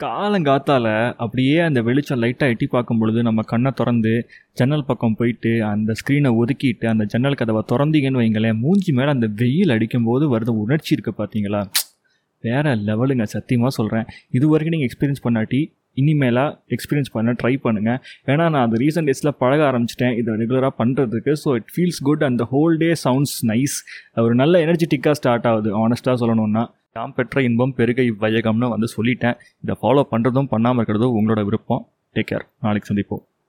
காலங்காத்தால அப்படியே அந்த வெளிச்சம் லைட்டாக எட்டி பார்க்கும் பொழுது நம்ம கண்ணை திறந்து ஜன்னல் பக்கம் போயிட்டு அந்த ஸ்க்ரீனை ஒதுக்கிட்டு அந்த ஜன்னல் கதவை திறந்தீங்கன்னு வைங்களேன் மூஞ்சி மேலே அந்த வெயில் அடிக்கும்போது வருது உணர்ச்சி இருக்குது பார்த்தீங்களா? வேறு லெவலுங்க சத்தியமாக சொல்கிறேன் இது வரைக்கும் நீங்கள் எக்ஸ்பீரியன்ஸ் பண்ணாட்டி இனிமேலாக எக்ஸ்பீரியன்ஸ் பண்ண ட்ரை பண்ணுங்கள் ஏன்னா நான் அது ரீசெண்ட் டேஸில் பழக ஆரம்பிச்சிட்டேன். இதை ரெகுலராக பண்ணுறதுக்கு so it feels good and the whole day sounds nice ஒரு நல்ல எனர்ஜெட்டிக்காக ஸ்டார்ட் ஆகுது ஆனஸ்ட்டாக சொல்லணுன்னா தாம் பெற்ற இன்பம் பெருக இவ்வையகம்னு வந்து சொல்லிட்டேன். இதை ஃபாலோ பண்ணுறதும் பண்ணாமல் இருக்கிறதும் உங்களோட விருப்பம். டேக் கேர் நாளைக்கு சந்திப்போம்.